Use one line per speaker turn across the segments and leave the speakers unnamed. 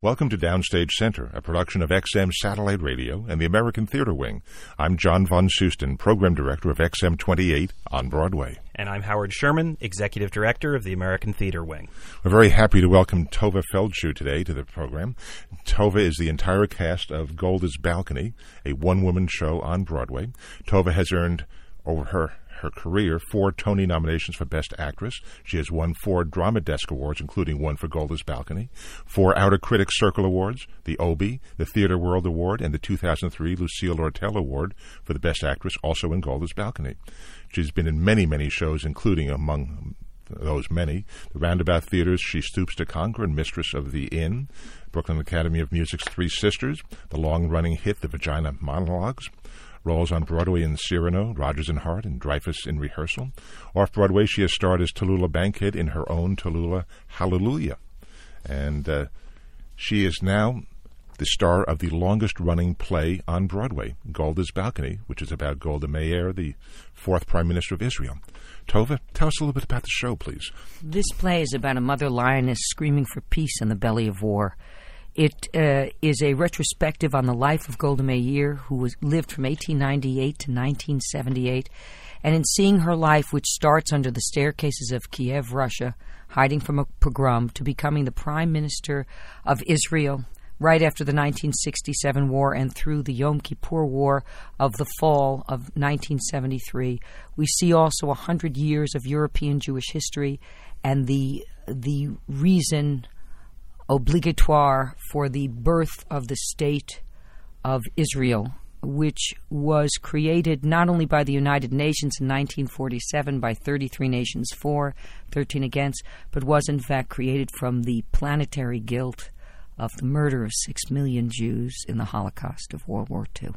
Welcome to Downstage Center, a production of XM Satellite Radio and the American Theater Wing. I'm John von Soosten, Program Director of XM 28 on Broadway.
And I'm Howard Sherman, Executive Director of the American Theater Wing.
We're very happy to welcome Tova Feldshuh today to the program. Tova is the entire cast of Golda's Balcony, a one woman show on Broadway. Tova has earned over her her career four Tony nominations for Best Actress. She has won four Drama Desk Awards, including one for Golda's Balcony, four Outer Critics Circle Awards, the Obie, the Theatre World Award, and the 2003 Lucille Lortel Award for the Best Actress, also in Golda's Balcony. She's been in many, many shows, including among those many, the Roundabout Theater's She Stoops to Conquer and Mistress of the Inn, Brooklyn Academy of Music's Three Sisters, the long-running hit The Vagina Monologues, roles on Broadway in Cyrano, Rodgers and Hart, and Dreyfus in Rehearsal. Off Broadway, she has starred as Tallulah Bankhead in her own Tallulah Hallelujah. And uh, she is now the star of the longest running play on Broadway, Golda's Balcony, which is about Golda Meir, the fourth Prime Minister of Israel. Tovah, tell us a little bit about the show, please.
This play is about a mother lioness screaming for peace in the belly of war. It uh, is a retrospective on the life of Golda Meir, who was, lived from 1898 to 1978. And in seeing her life, which starts under the staircases of Kiev, Russia, hiding from a pogrom, to becoming the prime minister of Israel right after the 1967 war and through the Yom Kippur War of the fall of 1973, we see also a hundred years of European Jewish history and the the reason obligatoire for the birth of the state of Israel, which was created not only by the United Nations in 1947 by 33 nations for, 13 against, but was in fact created from the planetary guilt of the murder of six million Jews in the Holocaust of World War II.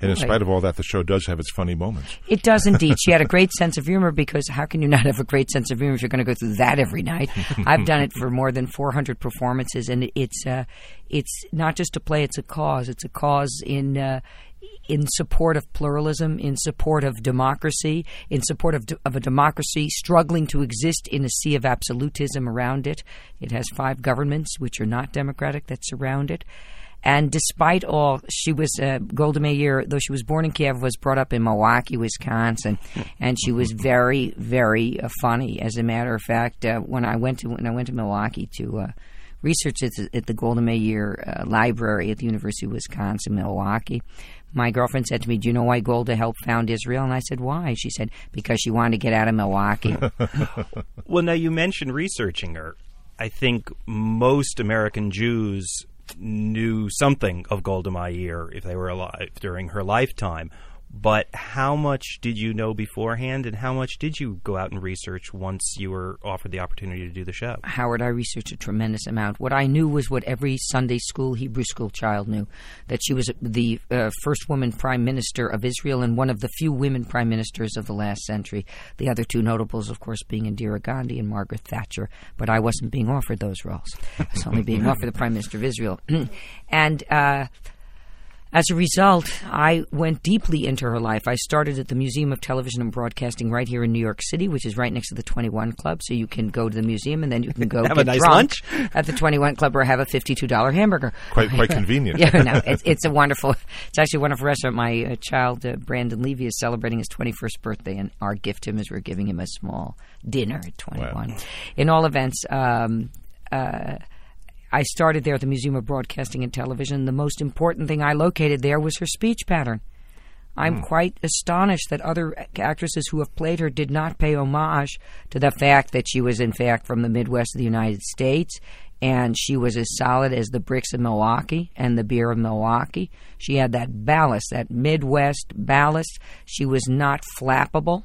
And in spite of all that, the show does have its funny moments.
It does indeed. she had a great sense of humor because how can you not have a great sense of humor if you're going to go through that every night? I've done it for more than 400 performances, and it's uh, it's not just a play; it's a cause. It's a cause in. Uh, in support of pluralism, in support of democracy, in support of, de- of a democracy struggling to exist in a sea of absolutism around it. It has five governments which are not democratic that surround it. And despite all, she was uh, Golda Meir, though she was born in Kiev, was brought up in Milwaukee, Wisconsin, and she was very, very uh, funny. As a matter of fact, uh, when I went to when I went to Milwaukee to uh, research at the, at the Golda Meir uh, Library at the University of Wisconsin, Milwaukee, my girlfriend said to me, "Do you know why Golda helped found Israel?" And I said, "Why?" She said, "Because she wanted to get out of Milwaukee."
well, now you mentioned researching her. I think most American Jews knew something of Golda Meir if they were alive during her lifetime. But how much did you know beforehand, and how much did you go out and research once you were offered the opportunity to do the show?
Howard, I researched a tremendous amount. What I knew was what every Sunday school, Hebrew school child knew that she was the uh, first woman prime minister of Israel and one of the few women prime ministers of the last century. The other two notables, of course, being Indira Gandhi and Margaret Thatcher. But I wasn't being offered those roles, I was only being offered the prime minister of Israel. and, uh, as a result, I went deeply into her life. I started at the Museum of Television and Broadcasting right here in New York City, which is right next to the 21 Club. So you can go to the museum and then you can go
have
a
nice lunch
at the 21 Club or have a $52 hamburger.
Quite quite convenient.
yeah, no, it's, it's, a wonderful. It's actually a wonderful restaurant. My uh, child uh, Brandon Levy is celebrating his 21st birthday, and our gift to him is we're giving him a small dinner at 21.
Wow.
In all events. Um, uh, I started there at the Museum of Broadcasting and Television. The most important thing I located there was her speech pattern. I'm
Hmm.
quite astonished that other actresses who have played her did not pay homage to the fact that she was, in fact, from the Midwest of the United States and she was as solid as the bricks of Milwaukee and the beer of Milwaukee. She had that ballast, that Midwest ballast. She was not flappable.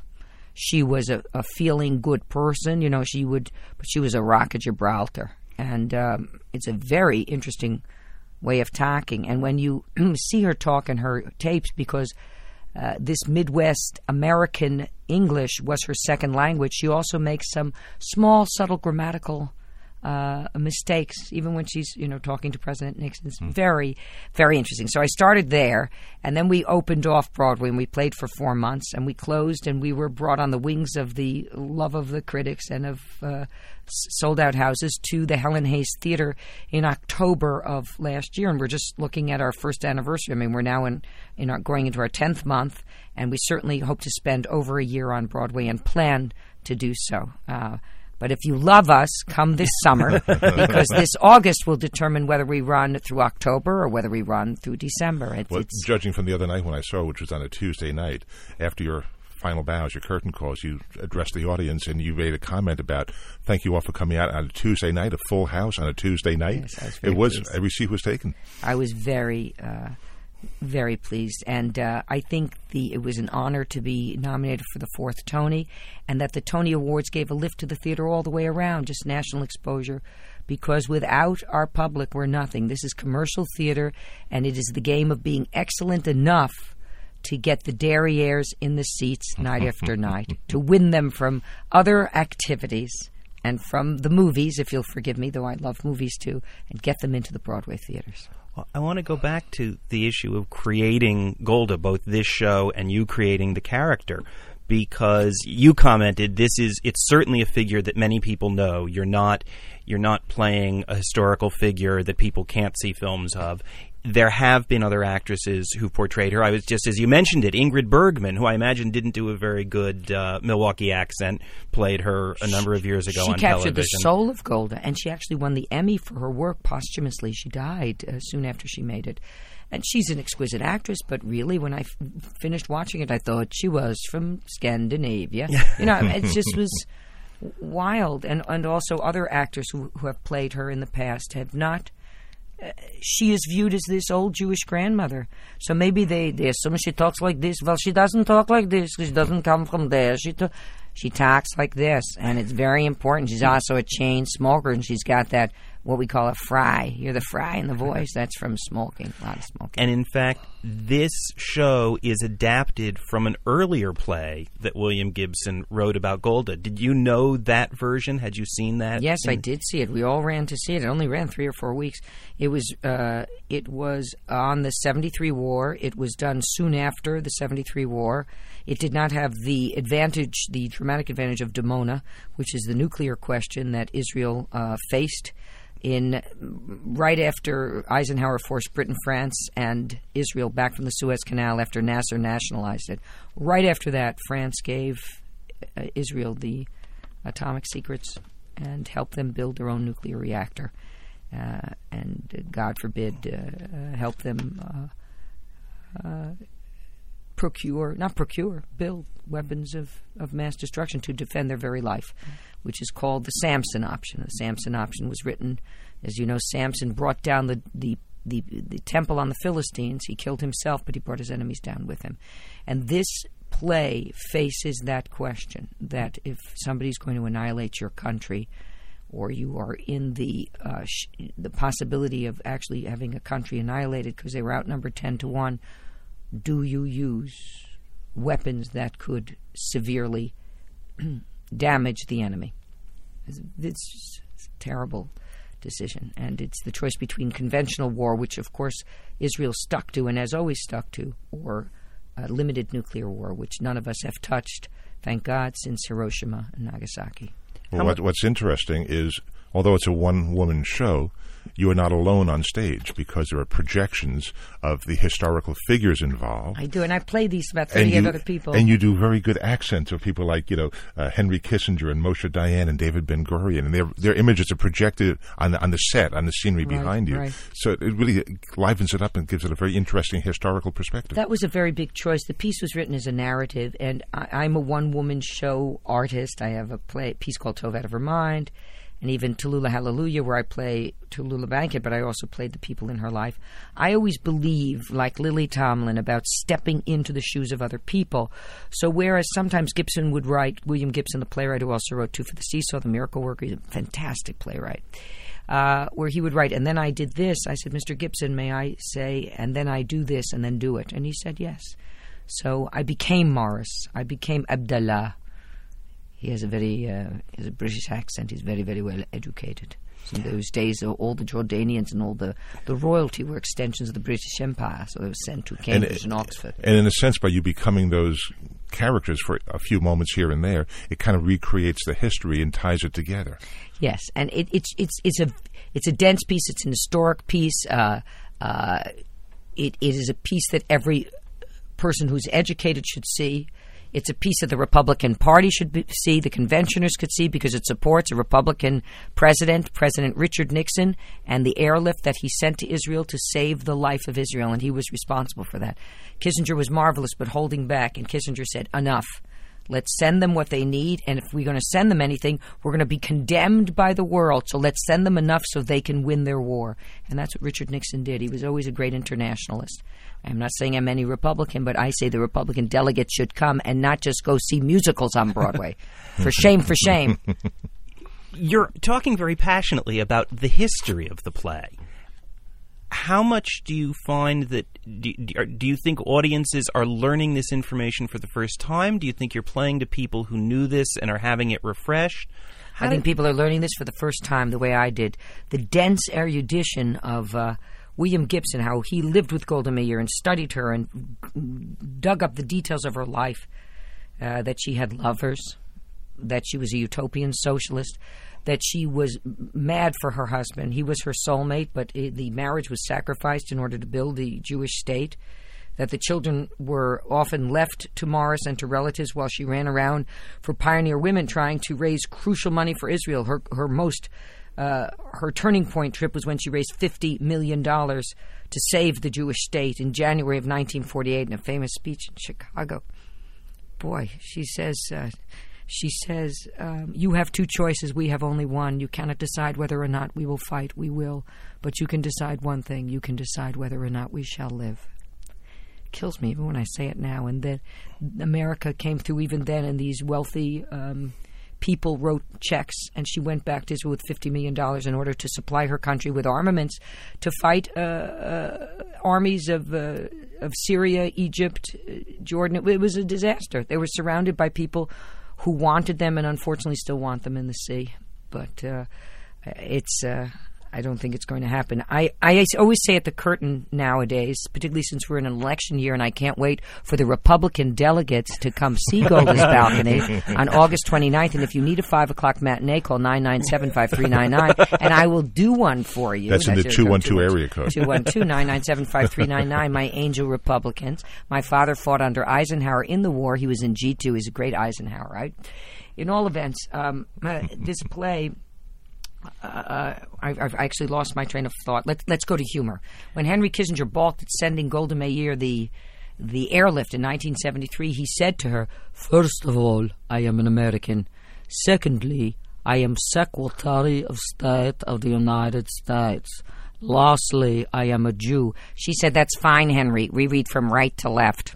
She was a, a feeling good person, you know. She would, but she was a rock of Gibraltar, and um, it's a very interesting way of talking. And when you see her talk in her tapes, because uh, this Midwest American English was her second language, she also makes some small, subtle grammatical uh, mistakes, even when she's you know talking to President Nixon. It's very, very interesting. So I started there, and then we opened off Broadway, and we played for four months, and we closed, and we were brought on the wings of the love of the critics and of uh, sold out houses to the Helen Hayes Theater in October of last year, and we're just looking at our first anniversary. I mean, we're now in, in our, going into our tenth month, and we certainly hope to spend over a year on Broadway and plan to do so. Uh, but if you love us, come this summer because this August will determine whether we run through October or whether we run through December. It's,
Well,
it's
judging from the other night when I saw, which was on a Tuesday night, after your final bows, your curtain calls, you addressed the audience and you made a comment about thank you all for coming out on a Tuesday night, a full house on a Tuesday night.
Yes, was
it was
pleased.
every seat was taken.
I was very, uh, very pleased, and uh, I think the it was an honor to be nominated for the fourth Tony, and that the Tony Awards gave a lift to the theater all the way around, just national exposure. Because without our public, we're nothing. This is commercial theater, and it is the game of being excellent enough to get the derrieres in the seats night after night, to win them from other activities and from the movies, if you'll forgive me, though I love movies too, and get them into the Broadway theaters.
I want to go back to the issue of creating Golda, both this show and you creating the character, because you commented this is it's certainly a figure that many people know. You're not you're not playing a historical figure that people can't see films of. There have been other actresses who portrayed her. I was just as you mentioned it, Ingrid Bergman, who I imagine didn't do a very good uh, Milwaukee accent, played her a number of years ago
she
on
captured
television.
the soul of Golda, and she actually won the Emmy for her work posthumously. She died uh, soon after she made it. And she's an exquisite actress, but really, when I f- finished watching it, I thought she was from Scandinavia. you know, it just was wild. And, and also, other actors who, who have played her in the past have not. She is viewed as this old Jewish grandmother. So maybe they, they assume she talks like this. Well, she doesn't talk like this. She doesn't come from there. She ta- she talks like this, and it's very important. She's also a chain smoker, and she's got that what we call a fry. You're the fry in the voice. That's from smoking. A lot of smoking.
And in fact, this show is adapted from an earlier play that William Gibson wrote about Golda. Did you know that version? Had you seen that?
Yes, I did see it. We all ran to see it. It only ran three or four weeks. It was uh, it was on the '73 war. It was done soon after the '73 war. It did not have the advantage, the dramatic advantage of Dimona, which is the nuclear question that Israel uh, faced in right after Eisenhower forced Britain, France, and Israel back from the Suez Canal after Nasser nationalized it. Right after that, France gave uh, Israel the atomic secrets and helped them build their own nuclear reactor. Uh, and uh, God forbid, uh, uh, help them uh, procure, not procure, build weapons of, of mass destruction to defend their very life, which is called the Samson option. The Samson option was written, as you know, Samson brought down the, the the, the temple on the Philistines. He killed himself, but he brought his enemies down with him. And this play faces that question that if somebody's going to annihilate your country, or you are in the uh, sh- the possibility of actually having a country annihilated because they were outnumbered ten to one, do you use weapons that could severely damage the enemy? It's, a terrible decision, and it's the choice between conventional war, which of course Israel stuck to and has always stuck to, or uh, limited nuclear war, which none of us have touched, thank God, since Hiroshima and Nagasaki.
Well, what, what's interesting is, although it's a one-woman show, you are not alone on stage because there are projections of the historical figures involved.
I do, and I play these about
and
38
you,
other people.
and you do very good accents of people like you know uh, Henry Kissinger and Moshe Dayan and David Ben Gurion, and their their images are projected on the, on the set on the scenery
Right,
behind you.
right.
So it really livens it up and gives it a very interesting historical perspective.
That was a very big choice. The piece was written as a narrative, and I, I'm a one woman show artist. I have a play piece called Tova Out of Her Mind, and even Tallulah Hallelujah, where I play Tallulah Bankhead, but I also played the people in her life. I always believe, like Lily Tomlin, about stepping into the shoes of other people. So, whereas sometimes Gibson would write, William Gibson, the playwright who also wrote Two for the Seesaw, The Miracle Worker, he's a fantastic playwright uh, where he would write, and then I did this. I said, Mr. Gibson, may I say, and then I do this, and then do it? And he said, yes. So I became Morris. I became Abdallah. He has a very uh, has a British accent. He's very very well educated. In those days, all the Jordanians and all the, the royalty were extensions of the British Empire, so they were sent to Cambridge and, and Oxford.
And in a sense, by you becoming those characters for a few moments here and there, it kind of recreates the history and ties it together.
Yes, and it, it's it's it's a it's a dense piece. It's an historic piece. Uh, uh, it, it is a piece that every person who's educated should see. It's a piece that the Republican Party should be, see, the conventioners could see, because it supports a Republican president, President Richard Nixon, and the airlift that he sent to Israel to save the life of Israel, and he was responsible for that. Kissinger was marvelous, but holding back, and Kissinger said, enough. Let's send them what they need, and if we're going to send them anything, we're going to be condemned by the world. So let's send them enough so they can win their war. And that's what Richard Nixon did. He was always a great internationalist. I'm not saying I'm any Republican, but I say the Republican delegates should come and not just go see musicals on Broadway. for shame, for shame.
You're talking very passionately about the history of the play how much do you find that do, do you think audiences are learning this information for the first time? Do you think you're playing to people who knew this and are having it refreshed?
How I think people are learning this for the first time the way I did. The dense erudition of uh, William Gibson, how he lived with Golda Meir and studied her and dug up the details of her life, uh, that she had lovers, that she was a utopian socialist, that she was mad for her husband. He was her soulmate, but the marriage was sacrificed in order to build the Jewish state. That the children were often left to Morris and to relatives while she ran around for pioneer women trying to raise crucial money for Israel. Her her most uh, her turning point trip was when she raised fifty million dollars to save the Jewish state in January of 1948 in a famous speech in Chicago. Boy, she says. Uh, she says, um, You have two choices. We have only one. You cannot decide whether or not we will fight. We will. But you can decide one thing. You can decide whether or not we shall live. kills me even when I say it now. And that America came through even then, and these wealthy um, people wrote checks, and she went back to Israel with $50 million in order to supply her country with armaments to fight uh, uh, armies of. Uh, of Syria, Egypt, uh, Jordan. It was a disaster. They were surrounded by people who wanted them and unfortunately still want them in the sea. But uh, it's. Uh, I don't think it's going to happen. I, I always say at the curtain nowadays, particularly since we're in an election year, and I can't wait for the Republican delegates to come see Golda's balcony on August 29th. And if you need a 5 o'clock matinee, call 997 5399, and I will do one for you.
That's, That's in the 212 area code.
212 997 5399. My angel Republicans. My father fought under Eisenhower in the war. He was in G2. He's a great Eisenhower, right? In all events, um, uh, this play uh, I, have actually lost my train of thought. Let's let's go to humor. When Henry Kissinger balked at sending Golda Meir the the airlift in 1973, he said to her, First of all, I am an American. Secondly, I am Secretary of State of the United States. Lastly, I am a Jew. She said, That's fine, Henry. Reread from right to left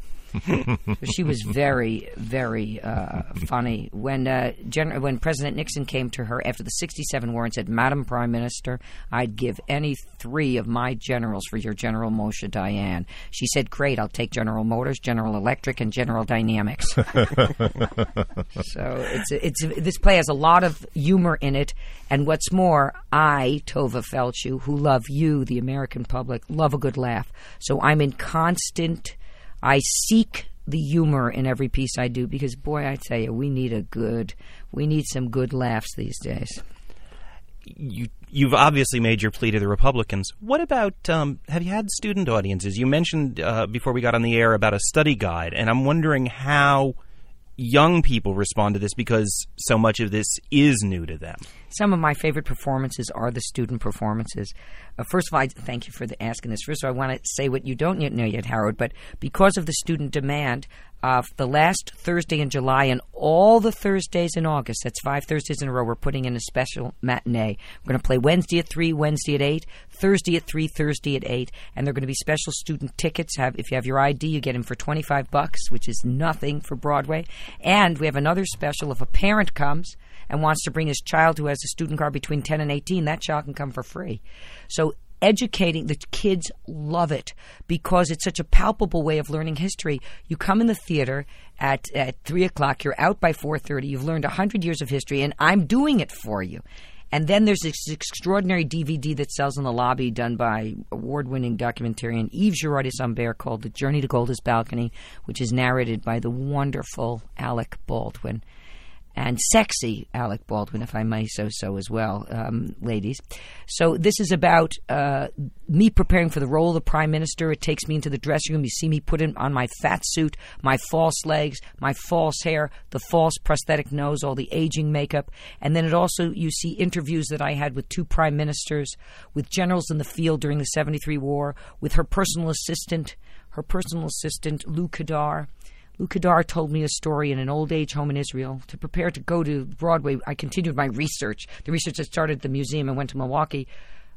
she was very, very uh, funny. When uh, Gen- when President Nixon came to her after the '67 war and said, "Madam Prime Minister, I'd give any three of my generals for your General Moshe Dayan," she said, "Great, I'll take General Motors, General Electric, and General Dynamics." so it's it's this play has a lot of humor in it, and what's more, I Tovah Feldshuh, who love you, the American public, love a good laugh. So I'm in constant I seek the humor in every piece I do because, boy, I tell you, we need a good, we need some good laughs these days.
You, you've obviously made your plea to the Republicans. What about um, have you had student audiences? You mentioned uh, before we got on the air about a study guide, and I'm wondering how young people respond to this because so much of this is new to them.
Some of my favorite performances are the student performances. Uh, first of all, I thank you for the asking this. First of all, I want to say what you don't yet know yet, Howard, but because of the student demand, uh, the last Thursday in July and all the Thursdays in August, that's five Thursdays in a row, we're putting in a special matinee. We're going to play Wednesday at 3, Wednesday at 8, Thursday at 3, Thursday at 8, and they're going to be special student tickets. Have If you have your ID, you get them for 25 bucks, which is nothing for Broadway. And we have another special if a parent comes – and wants to bring his child who has a student card between 10 and 18, that child can come for free. So educating the kids love it because it's such a palpable way of learning history. You come in the theater at at three o'clock, you're out by four thirty. You've learned a hundred years of history, and I'm doing it for you. And then there's this extraordinary DVD that sells in the lobby, done by award-winning documentarian Yves Girardis-Humbert, called "The Journey to Golda's Balcony," which is narrated by the wonderful Alec Baldwin and sexy Alec Baldwin, if I may so so as well, um, ladies. So this is about uh, me preparing for the role of the prime minister. It takes me into the dressing room. You see me put in, on my fat suit, my false legs, my false hair, the false prosthetic nose, all the aging makeup, and then it also you see interviews that I had with two prime ministers, with generals in the field during the '73 war, with her personal assistant, her personal assistant Lou Kadar Lou Kadar told me a story in an old age home in Israel. To prepare to go to Broadway, I continued my research. The research that started at the museum and went to Milwaukee.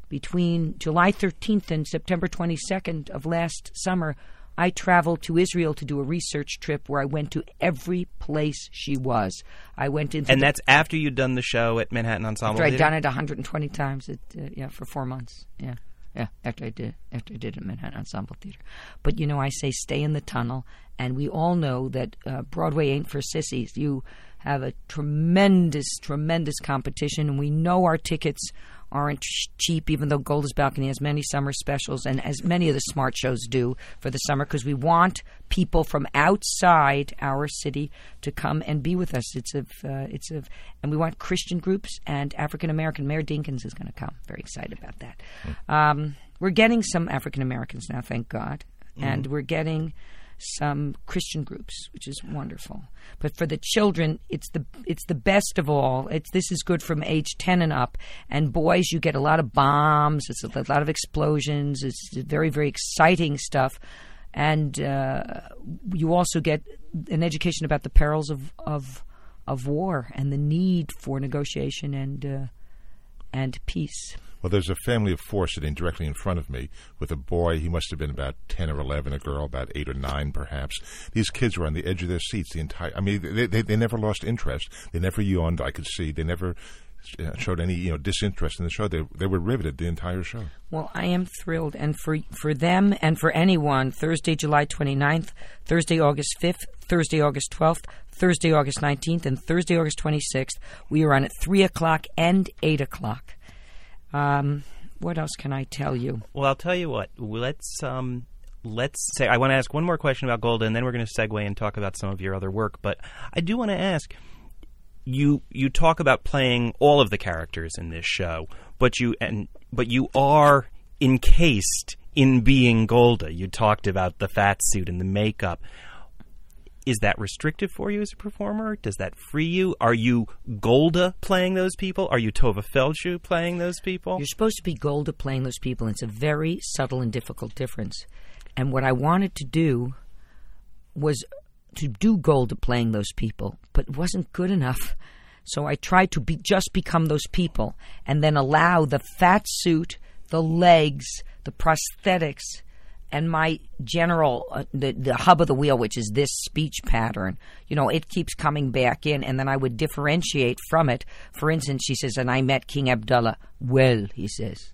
Between July 13th and September 22nd of last summer, I traveled to Israel to do a research trip where I went to every place she was. I went into
and
the,
that's after you'd done the show at Manhattan Ensemble.
after I'd done it 120 times. It, uh, yeah, for four months. Yeah, yeah. After I did, after I did it at Manhattan Ensemble Theater. But you know, I say stay in the tunnel, and we all know that uh, Broadway ain't for sissies. You have a tremendous, tremendous competition, and we know our tickets aren't cheap, even though Golda's Balcony has many summer specials, and as many of the smart shows do for the summer, because we want people from outside our city to come and be with us. It's of, uh, it's of, and we want Christian groups and African American. Mayor Dinkins is going to come. Very excited about that. Um, we're getting some African Americans now, thank God, and we're getting some Christian groups, which is wonderful. But for the children, it's the it's the best of all. It's this is good from age ten and up. And boys, you get a lot of bombs. It's a lot of explosions. It's very very exciting stuff. And uh, you also get an education about the perils of of of war and the need for negotiation and uh, and peace.
Well, there's a family of four sitting directly in front of me with a boy. He must have been about 10 or 11, a girl about 8 or 9, perhaps. These kids were on the edge of their seats the entire I mean, they, they, they never lost interest. They never yawned, I could see. They never uh, showed any you know disinterest in the show. They, they were riveted the entire show.
Well, I am thrilled. And for, for them and for anyone, Thursday, July 29th, Thursday, August 5th, Thursday, August 12th, Thursday, August 19th, and Thursday, August 26th, we are on at 3 o'clock and 8 o'clock. Um, what else can I tell you?
Well, I'll tell you what. Let's um, let's say I want to ask one more question about Golda, and then we're going to segue and talk about some of your other work. But I do want to ask you. You talk about playing all of the characters in this show, but you and but you are encased in being Golda. You talked about the fat suit and the makeup. Is that restrictive for you as a performer? Does that free you? Are you Golda playing those people? Are you Tova Feldshuh playing those people?
You're supposed to be Golda playing those people. It's a very subtle and difficult difference. And what I wanted to do was to do Golda playing those people, but it wasn't good enough. So I tried to be, just become those people and then allow the fat suit, the legs, the prosthetics, and my general uh, the the hub of the wheel which is this speech pattern you know it keeps coming back in and then i would differentiate from it. For instance she says and i met king abdullah. Well he says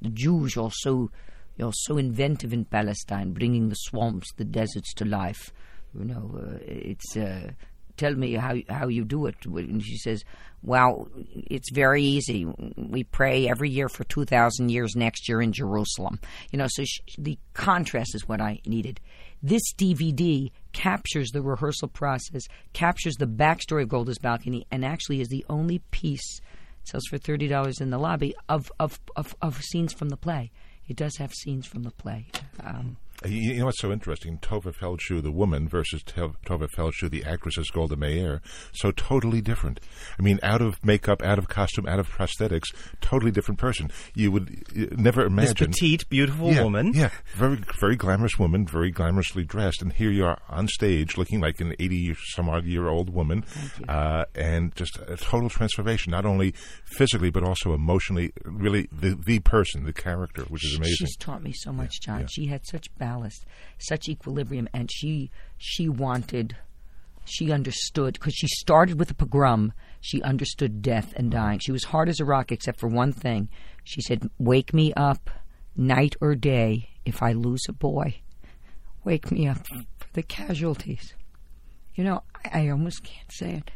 the jews are so you're so inventive in palestine bringing the swamps the deserts to life. You know uh, it's uh, tell me how how you do it. And she says well it's very easy. We pray every year for 2000 years next year in Jerusalem. You know so sh- the contrast is what I needed. This DVD captures the rehearsal process captures the backstory of Golda's balcony and actually is the only piece sells for $30 in the lobby of of of, of scenes from the play. It does have scenes from the play. Um,
You, know what's so interesting? Tova Feldshuh, the woman, versus Tov- Tova Feldshuh, the actress, as Golda Meir, so totally different. I mean, out of makeup, out of costume, out of prosthetics, totally different person. You would never
This
imagine.
petite, beautiful
yeah,
woman.
Yeah, very, very glamorous woman, very glamorously dressed, and here you are on stage looking like an eighty some odd year old woman, uh, and just a total transformation, not only physically but also emotionally. Really, the the person, the character, which is amazing.
She's taught me so much, John.
yeah.
She had such ballast, such equilibrium, and she she wanted she understood because she started with a pogrom. She understood death and dying. She was hard as a rock, except for one thing. She said, "Wake me up, night or day, if I lose a boy. Wake me up for the casualties." You know, I, I almost can't say it.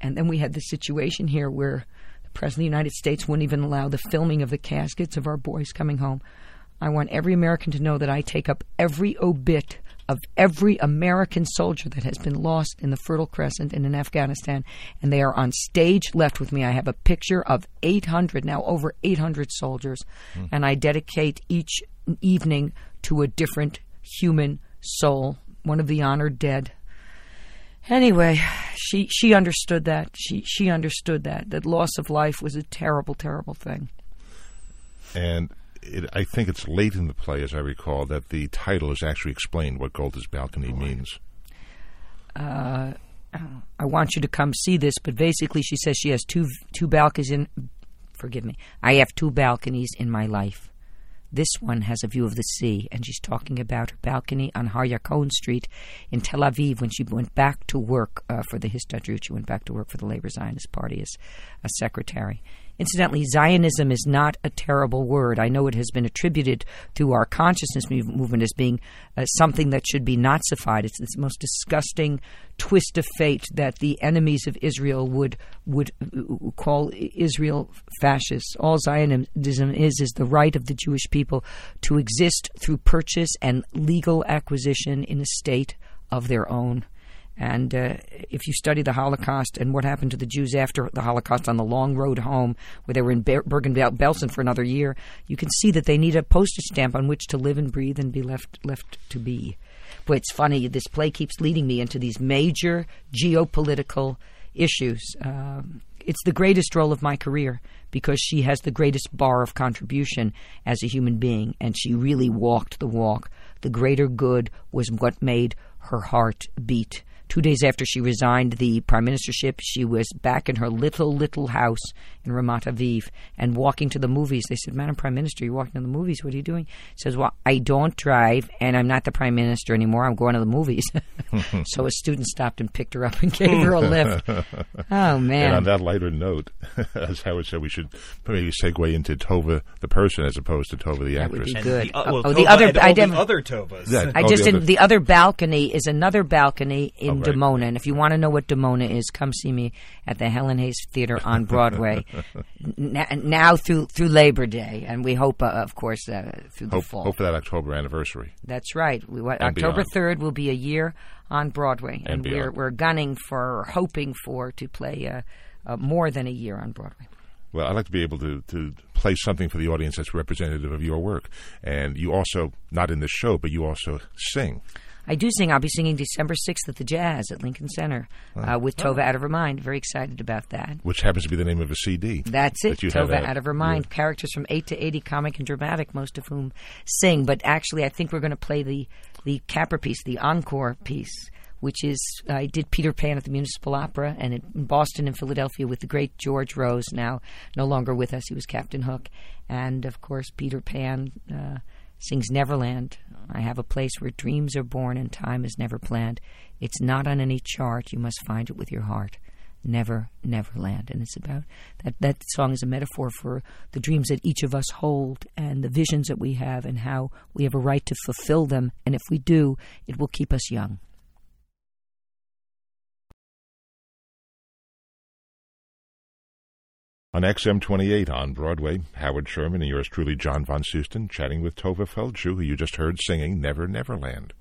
And then we had the situation here where the President of the United States wouldn't even allow the filming of the caskets of our boys coming home. I want every American to know that I take up every obit of every American soldier that has been lost in the Fertile Crescent and in Afghanistan, and they are on stage left with me. I have a picture of 800, now over 800 soldiers, hmm. and I dedicate each evening to a different human soul, one of the honored dead. Anyway, she she understood that. She she understood that that loss of life was a terrible, terrible thing.
And it, I think it's late in the play, as I recall, that the title is actually explained what Golda's balcony means.
I want you to come see this, but basically she says she has two two balconies in forgive me. I have two balconies in my life. This one has a view of the sea, and she's talking about her balcony on HaYarkon Street in Tel Aviv when she went back to work uh, for the Histadrut. She went back to work for the Labor Zionist Party as a secretary. Incidentally, Zionism is not a terrible word. I know it has been attributed to our consciousness movement as being uh, something that should be Nazified. It's the most disgusting twist of fate that the enemies of Israel would would uh, call Israel fascists. All Zionism is is the right of the Jewish people to exist through purchase and legal acquisition in a state of their own. And uh, if you study the Holocaust and what happened to the Jews after the Holocaust on the long road home, where they were in Ber- Bergen-Belsen for another year, you can see that they need a postage stamp on which to live and breathe and be left left to be. But it's funny. This play keeps leading me into these major geopolitical issues. Um, it's the greatest role of my career because she has the greatest bar of contribution as a human being, and she really walked the walk. The greater good was what made her heart beat. Two days after she resigned the prime ministership, she was back in her little, little house in Ramat Aviv and walking to the movies. They said, Madam Prime Minister, you're walking to the movies. What are you doing? She says, Well, I don't drive and I'm not the prime minister anymore. I'm going to the movies. so a student stopped and picked her up and gave her a lift. Oh, man.
And on that lighter note, as Howard said, we should maybe segue into Tova the person as opposed to Tova the
That would
actress.
be good.
The, uh,
Oh,
well,
oh, the other-
and
I
all the other Tovas.
Yeah.
I just
the
said
other-
the other balcony is another balcony in
Oh, right.
Dimona, and if you want to know what Dimona is, come see me at the Helen Hayes Theater on Broadway. N- now through through Labor Day, and we hope, uh, of course, uh, through the fall.
hope for that October anniversary.
That's right. We, what, October third will be a year on Broadway,
And
and, we're we're gunning for, hoping for, to play uh, uh, more than a year on Broadway.
Well, I'd like to be able to, to play something for the audience that's representative of your work. And you also, not in this show, but you also sing.
I do sing. I'll be singing December 6th at the Jazz at Lincoln Center uh, with Tova Out of Her Mind. Very excited about that.
which happens to be the name of a CD.
That's it.
that
Tova
out.
Of Her Mind. Characters from 8 to 80, comic and dramatic, most of whom sing. But actually, I think we're going to play the, the Capra piece, the encore piece, which is I did Peter Pan at the Municipal Opera and in Boston and Philadelphia with the great George Rose, now no longer with us. He was Captain Hook. And, of course, Peter Pan. Uh, sings Neverland. I have a place where dreams are born and time is never planned. It's not on any chart. You must find it with your heart. Never, Neverland. And it's about that. That song is a metaphor for the dreams that each of us hold and the visions that we have and how we have a right to fulfill them. And if we do, it will keep us young.
On XM28 on Broadway, Howard Sherman and yours truly, John Von Soosten, chatting with Tova Feldshuh, who you just heard singing Never Neverland.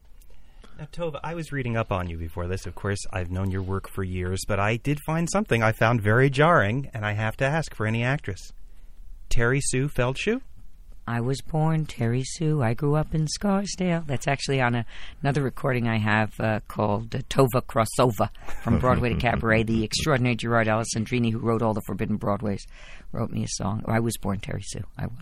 Now, Tova, I was reading up on you before this. Of course, I've known your work for years, but I did find something I found very jarring, and I have to ask for any actress. Terry Sue Feldshuh?
I was born Terry Sue. I grew up in Scarsdale. That's actually on a, another recording I have uh, called uh, Tova Crossover from Broadway to Cabaret. The extraordinary Gerard Alessandrini, who wrote all the Forbidden Broadways, wrote me a song. I was born Terry Sue. I was.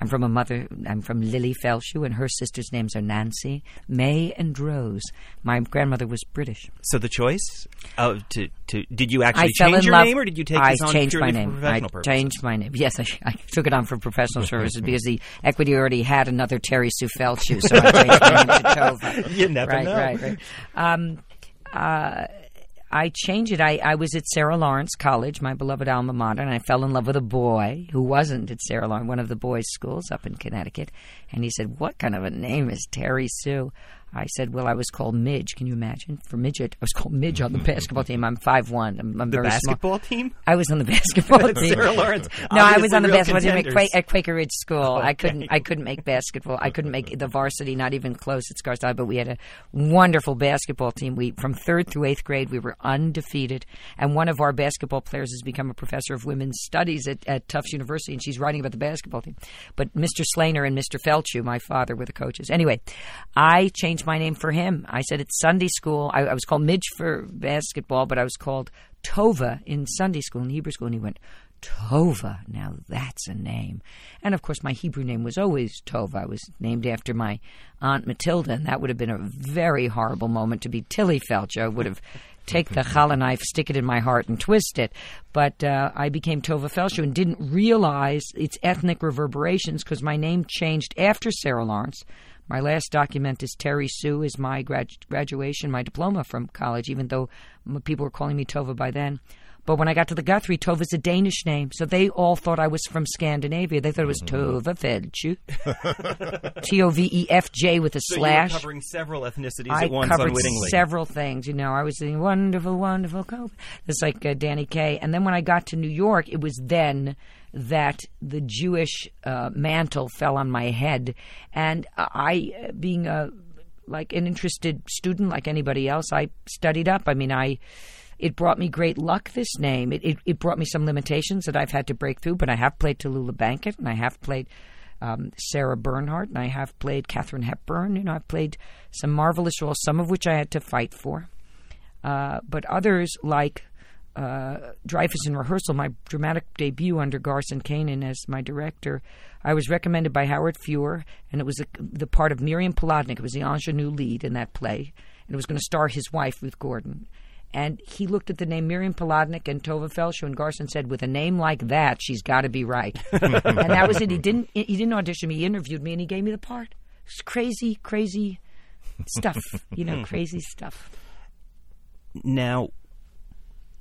I'm from a mother. I'm from Lily Feldshuh, and her sisters' names are Nancy, May, and Rose. My grandmother was British.
So the choice of to to did you actually change your
love.
name, or did you take
I
this on
changed my name. I
purposes?
changed my name. Yes, I, I took it on for professional services because the Equity already had another Terry Sue Feldshuh, so I changed my name to Tova.
You never
right,
know.
Right, right, Um, uh, I changed it. I, I was at Sarah Lawrence College, my beloved alma mater, and I fell in love with a boy who wasn't at Sarah Lawrence, one of the boys' schools up in Connecticut. And he said, What kind of a name is Terry Sue? I said, "Well, I was called Midge. Can you imagine? For midget, I was called Midge on the basketball team. I'm five one. I'm, I'm
the
very
basketball
small.
team.
I was on the basketball team.
Sarah Lawrence.
No, I was on the basketball team at. Qua- at Quaker Ridge School. Oh,
I
couldn't. I couldn't make basketball. I couldn't make the varsity, not even close at Scarsdale. But we had a wonderful basketball team. We from third through eighth grade, we were undefeated. And one of our basketball players has become a professor of women's studies at, at Tufts University, and she's writing about the basketball team. But Mr. Slaner and Mr. Feldshuh, my father, were the coaches. Anyway, I changed my name for him. I said it's Sunday school, I, I was called Midge for basketball, but I was called Tova in Sunday school, in Hebrew school. And he went, Tova, now that's a name. And of course, my Hebrew name was always Tova. I was named after my Aunt Matilda, and that would have been a very horrible moment to be Tilly Feldshuh. I would have take the challah knife, stick it in my heart, and twist it. But uh, I became Tova Feldshuh and didn't realize its ethnic reverberations because my name changed after Sarah Lawrence. My last document is Terry Sue is my grad- graduation, my diploma from college, even though people were calling me Tova by then. But when I got to the Guthrie, Tova's a Danish name, so they all thought I was from Scandinavia. They thought it was Tova Felchu, T O V E F J with a
So
slash.
covering several ethnicities
I
at once
covered
unwittingly.
several things. You know, I was saying wonderful, wonderful Cope. It's like uh, Danny Kaye. And then when I got to New York, it was then that the Jewish uh, mantle fell on my head, and I, uh, being a like an interested student like anybody else, I studied up. I mean, I. It brought me great luck, this name. It, it, it brought me some limitations that I've had to break through, but I have played Tallulah Bankhead, and I have played um, Sarah Bernhardt, and I have played Katherine Hepburn. You know, I've played some marvelous roles, some of which I had to fight for. Uh, but others, like uh, Dreyfus in Rehearsal, my dramatic debut under Garson Kanin as my director, I was recommended by Howard Fuhr, and it was a, the part of Miriam Polodnik. It was the ingenue lead in that play, and it was going to star his wife, Ruth Gordon. And he looked at the name Miriam Polodnik and Tova Feldshuh, and Garson said, "With a name like that, she's got to be right." and that was it. He didn't. He didn't audition me. He interviewed me, and he gave me the part. It's crazy, crazy stuff. You know, hmm. crazy stuff.
Now,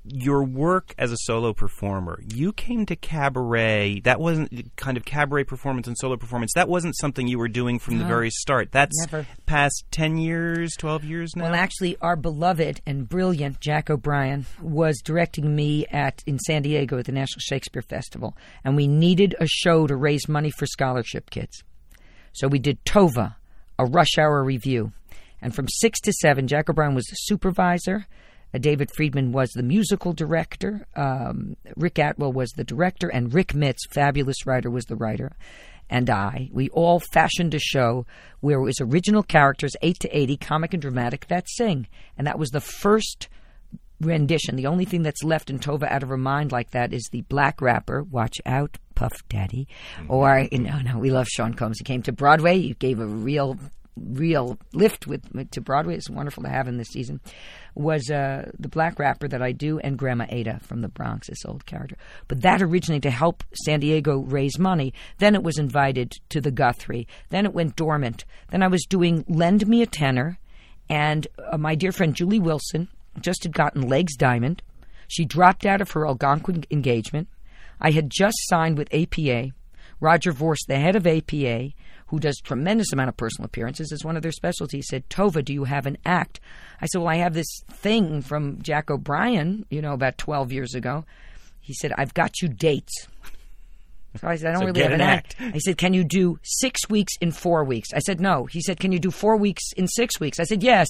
your work as a solo performer, you came to cabaret. That wasn't kind of cabaret performance and solo performance. That wasn't something you were doing from the very start. That's
never.
past 10 years, 12 years now?
Well, actually, our beloved and brilliant Jack O'Brien was directing me at in San Diego at the National Shakespeare Festival, and we needed a show to raise money for scholarship kids. So we did Tova, a rush hour review, and from six to seven, Jack O'Brien was the supervisor. Uh, David Friedman was the musical director. Um, Rick Atwell was the director, and Rick Mitz, fabulous writer, was the writer. And I, we all fashioned a show where it was original characters, eight to eighty, comic and dramatic, that sing, and that was the first rendition. The only thing that's left in Tova out of her mind like that is the black rapper. Watch out, Puff Daddy. Or no, no, we love Sean Combs. He came to Broadway. He gave a real, real lift with to Broadway. It's wonderful to have him this season. Was uh, the black rapper that I do and Grandma Ada from the Bronx, this old character. But that originally to help San Diego raise money. Then it was invited to the Guthrie. Then it went dormant. Then I was doing Lend Me a Tenor, and uh, my dear friend Julie Wilson just had gotten Legs Diamond. She dropped out of her Algonquin engagement. I had just signed with APA. Roger Vorst, the head of APA, who does tremendous amount of personal appearances, is one of their specialties, said, Tova, do you have an act? I said, Well, I have this thing from Jack O'Brien, you know, about 12 years ago. He said, I've got you dates. So I said, I don't
So
really have
an
an act. He said, Can you do six weeks in four weeks? I said, No. He said, Can you do four weeks in six weeks? I said, Yes.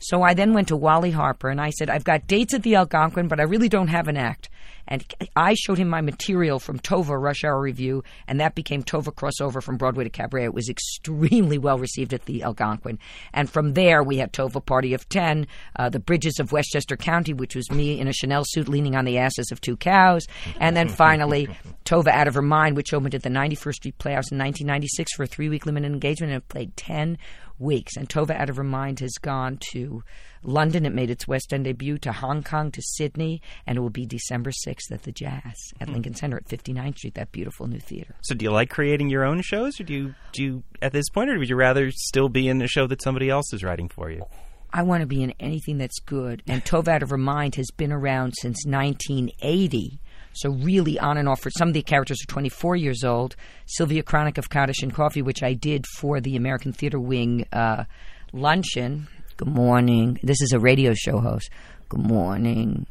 So I then went to Wally Harper and I said, I've got dates at the Algonquin, but I really don't have an act. And I showed him my material from Tova Rush Hour Review, and that became Tova Crossover from Broadway to Cabaret. It was extremely well received at the Algonquin. And from there, we had Tova Party of Ten, uh, The Bridges of Westchester County, which was me in a Chanel suit leaning on the asses of two cows. And then finally, Tova Out of Her Mind, which opened at the 91st Street Playhouse in 1996 for a three week limited engagement and played 10 weeks. And Tova Out of Her Mind has gone to London. It made its West End debut to Hong Kong, to Sydney, and it will be December 6th at the Jazz at hmm. Lincoln Center at 59th Street, that beautiful new theater.
So do you like creating your own shows, or do you, do you, at this point, or would you rather still be in a show that somebody else is writing for you?
I want to be in anything that's good. And Tova Out of Her Mind has been around since 1980. So really on and off. For some of the characters are 24 years old. Sylvia Chronic of Kaddish and Coffee, which I did for the American Theater Wing uh, luncheon. Good morning. This is a radio show host. Good morning.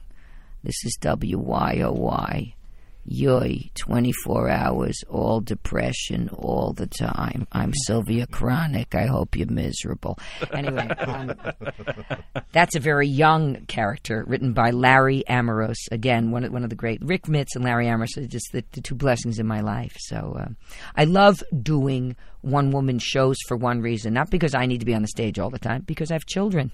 This is WYOY. Yoy, 24 hours, all depression, all the time. I'm Sylvia Chronic. I hope you're miserable. Anyway, um, that's a very young character written by Larry Amoros. Again, one of, one of the great Rick Mitz and Larry Amoros are just the, the two blessings in my life. So uh, I love doing one woman shows for one reason, not because I need to be on the stage all the time, because I have children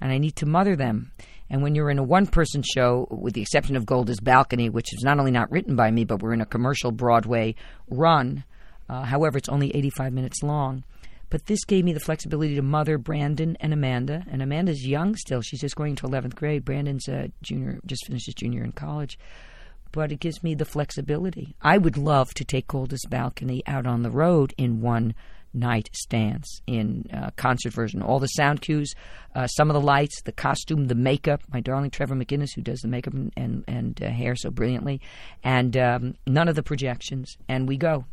and I need to mother them. And when you're in a one person show, with the exception of Golda's Balcony, which is not only not written by me, but we're in a commercial Broadway run, uh, however, it's only 85 minutes long. But this gave me the flexibility to mother Brandon and Amanda. And Amanda's young still. She's just going to 11th grade. Brandon's a junior, just finished his junior in college. But it gives me the flexibility. I would love to take Golda's Balcony out on the road in one night stance in uh, concert version. All the sound cues, uh, some of the lights, the costume, the makeup. My darling Trevor McGinnis, who does the makeup and and, and uh, hair so brilliantly, and um, none of the projections. And we go.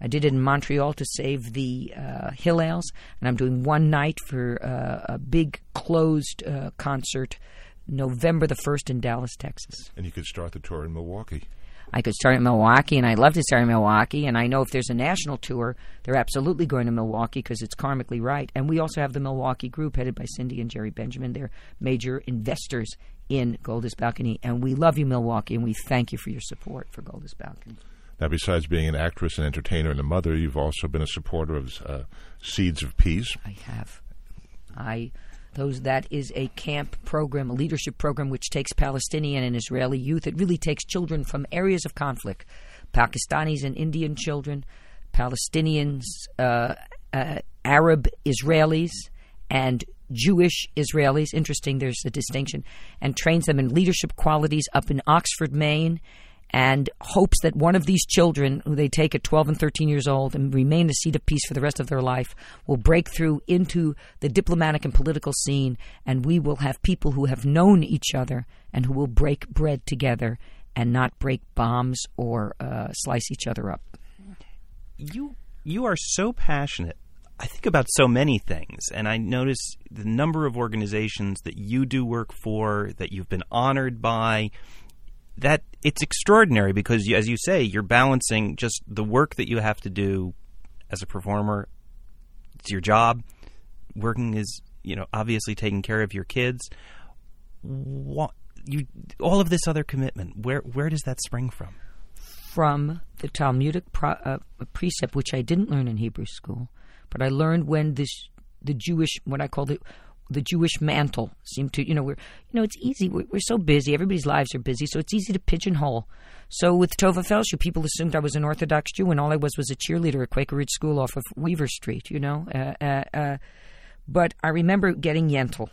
I did it in Montreal to save the uh, Hillels, and I'm doing one night for uh, a big closed uh, concert, November the first in Dallas, Texas.
And you could start the tour in Milwaukee.
I could start in Milwaukee, and I'd love to start in Milwaukee. And I know if there's a national tour, they're absolutely going to Milwaukee because it's karmically right. And we also have the Milwaukee group headed by Cindy and Jerry Benjamin. They're major investors in Golda's Balcony. And we love you, Milwaukee, and we thank you for your support for Golda's Balcony.
Now, besides being an actress, an entertainer, and a mother, you've also been a supporter of uh, Seeds of Peace.
I have. I those that is a camp program, a leadership program which takes Palestinian and Israeli youth. It really takes children from areas of conflict, Pakistanis and Indian children, Palestinians, uh, uh, Arab Israelis, and Jewish Israelis. Interesting, there's a distinction, and trains them in leadership qualities up in Oxford, Maine and hopes that one of these children, who they take at 12 and 13 years old and remain a seed of peace for the rest of their life, will break through into the diplomatic and political scene, and we will have people who have known each other and who will break bread together and not break bombs or uh, slice each other up.
You you are so passionate. I think about so many things, and I notice the number of organizations that you do work for, that you've been honored by that it's extraordinary because, as you say, you're balancing just the work that you have to do as a performer. It's your job. Working is, you know, obviously taking care of your kids. What you all of this other commitment? Where where does that spring from?
From the Talmudic pro, uh, precept, which I didn't learn in Hebrew school, but I learned when this the Jewish what I call it the Jewish mantle seemed to, you know, we're, you know, it's easy. We're, we're, so busy. Everybody's lives are busy, so it's easy to pigeonhole. So with Tova Feldshuh, people assumed I was an Orthodox Jew, and all I was was a cheerleader at Quaker Ridge School off of Weaver Street, you know. Uh, uh, uh, but I remember getting Yentl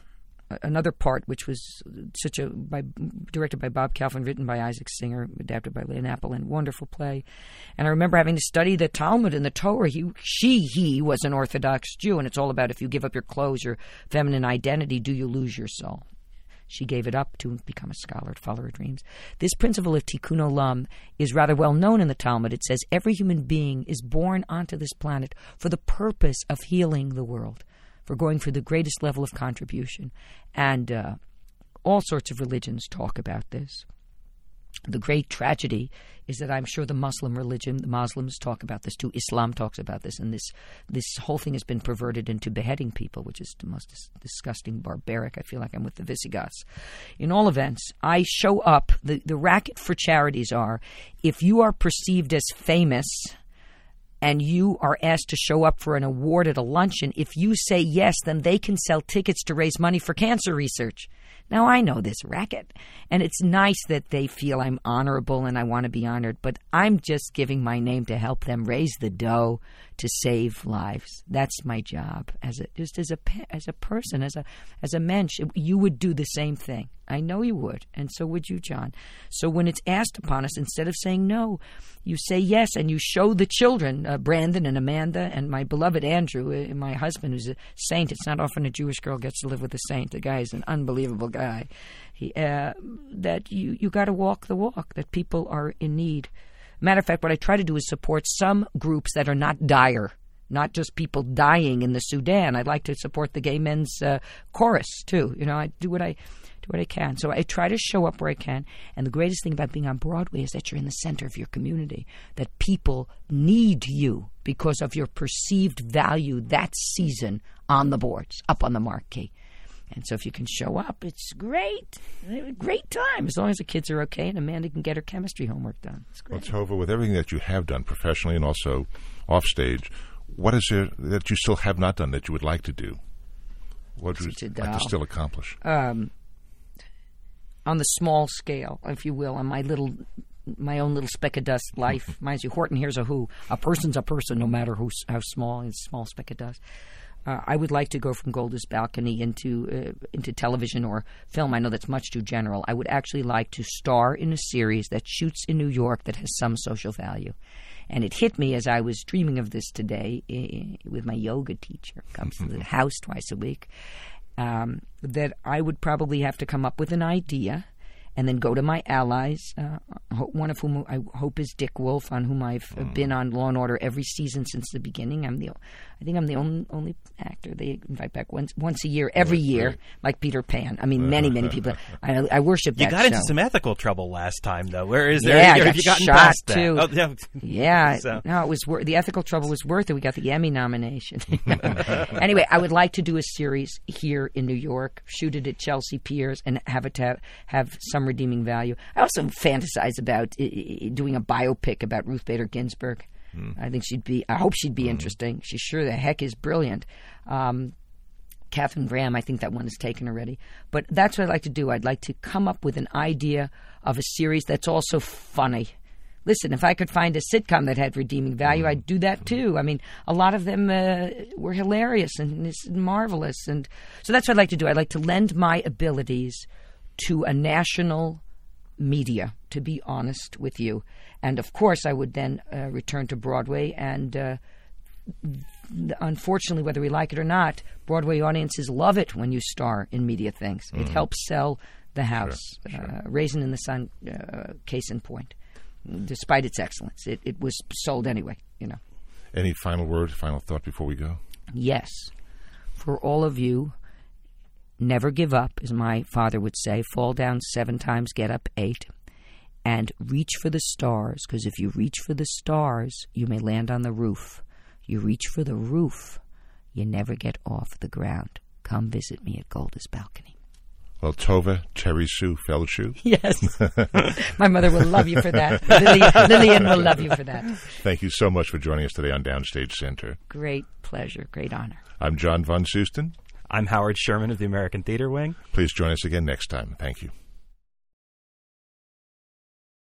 another part, which was such a by, directed by Bob Kalfin, written by Isaac Singer, adapted by Leah Napolin, wonderful play. And I remember having to study the Talmud and the Torah. He, she, he was an Orthodox Jew, and it's all about if you give up your clothes, your feminine identity, do you lose your soul? She gave it up to become a scholar, to follow her dreams. This principle of tikkun olam is rather well known in the Talmud. It says every human being is born onto this planet for the purpose of healing the world for going for the greatest level of contribution. And uh, all sorts of religions talk about this. The great tragedy is that I'm sure the Muslim religion, the Muslims talk about this too. Islam talks about this, and this this whole thing has been perverted into beheading people, which is the most dis- disgusting, barbaric. I feel like I'm with the Visigoths. In all events, I show up. The the racket for charities are if you are perceived as famous and you are asked to show up for an award at a luncheon, if you say yes, then they can sell tickets to raise money for cancer research. Now, I know this racket, and it's nice that they feel I'm honorable and I want to be honored, but I'm just giving my name to help them raise the dough to save lives. That's my job as a just as a as a person, as a as a mensch. You would do the same thing. I know you would, and so would you, John. So when it's asked upon us, instead of saying no, you say yes, and you show the children, uh, Brandon and Amanda, and my beloved Andrew, uh, my husband, who's a saint. It's not often a Jewish girl gets to live with a saint. The guy is an unbelievable guy. He, uh, that you you got to walk the walk. That people are in need. Matter of fact, what I try to do is support some groups that are not dire not just people dying in the Sudan. I'd like to support the gay men's uh, chorus too. You know, I do what I do what I can. So I try to show up where I can. And the greatest thing about being on Broadway is that you're in the center of your community. That people need you because of your perceived value that season on the boards, up on the marquee. And so if you can show up, it's great. Great time, as long as the kids are okay and Amanda can get her chemistry homework done. It's great.
Well, Tova, with everything that you have done professionally and also off stage, what is it that you still have not done that you would like to do? What would you like to still accomplish?
Um, on the small scale, if you will, on my little my own little speck of dust life. Mind you, Horton Hears a Who. A person's a person, no matter who, how small. It's small speck of dust. Uh, I would like to go from Golda's balcony into uh, into television or film. I know that's much too general. I would actually like to star in a series that shoots in New York that has some social value. And it hit me as I was dreaming of this today uh, with my yoga teacher, comes to the house twice a week, um, that I would probably have to come up with an idea and then go to my allies, uh, one of whom I hope is Dick Wolf, on whom I've mm. been on Law and Order every season since the beginning. I'm the, I think I'm the only, only actor they invite back once once a year, every year, like Peter Pan. I mean, many many people. I, I worship.
You got
show.
into some ethical trouble last time, though. Where is there?
Yeah, I
got
have
you gotten
shot
past
too.
That? Oh, yeah,
yeah.
so.
No, it was wor- the ethical trouble was worth it. We got the Emmy nomination. anyway, I would like to do a series here in New York, shoot it at Chelsea Piers, and have it have, have some redeeming value. I also fantasize about doing a biopic about Ruth Bader Ginsburg. Mm. I think she'd be. I hope she'd be mm. interesting. She sure the heck is brilliant. Um, Katharine Graham, I think that one is taken already. But that's what I'd like to do. I'd like to come up with an idea of a series that's also funny. Listen, if I could find a sitcom that had redeeming value, I'd do that too. I mean, a lot of them uh, were hilarious and marvelous, and so that's what I'd like to do. I'd like to lend my abilities to a national media, to be honest with you. And of course, I would then uh, return to Broadway. And uh, unfortunately, whether we like it or not, Broadway audiences love it when you star in media things. Mm. It mm-hmm. helps sell the house. Sure, sure. Uh, Raisin in the Sun, uh, case in point. Despite its excellence, it, it was sold anyway, you know.
Any final word, final thought before we go?
Yes. For all of you Never give up, as my father would say. Fall down seven times, get up eight. And reach for the stars, because if you reach for the stars, you may land on the roof. You reach for the roof, you never get off the ground. Come visit me at Golda's balcony.
Well, Tova Terri Sue Feldshuh.
Yes. My mother will love you for that. Lillian, Lillian will love you for that.
Thank you so much for joining us today on Downstage Center.
Great pleasure. Great honor.
I'm John von Soosten.
I'm Howard Sherman of the American Theater Wing.
Please join us again next time. Thank you.